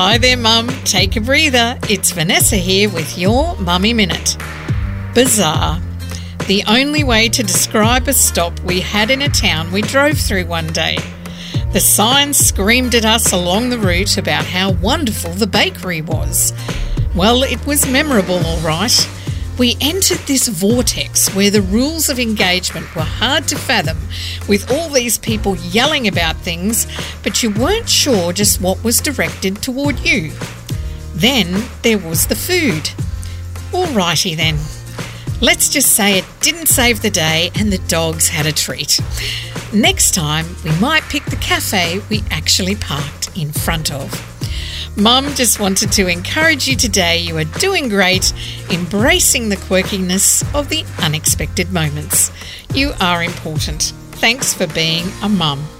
Hi there, Mum. Take a breather. It's Vanessa here with your Mummy Minute. Bizarre. The only way to describe a stop we had in a town we drove through one day. The sign screamed at us along the route about how wonderful the bakery was. Well, it was memorable, all right. We entered this vortex where the rules of engagement were hard to fathom, with all these people yelling about things, but you weren't sure just what was directed toward you. Then there was the food. Alrighty then. Let's just say it didn't save the day and the dogs had a treat. Next time, we might pick the cafe we actually parked in front of. Mum just wanted to encourage you today. You are doing great, embracing the quirkiness of the unexpected moments. You are important. Thanks for being a mum.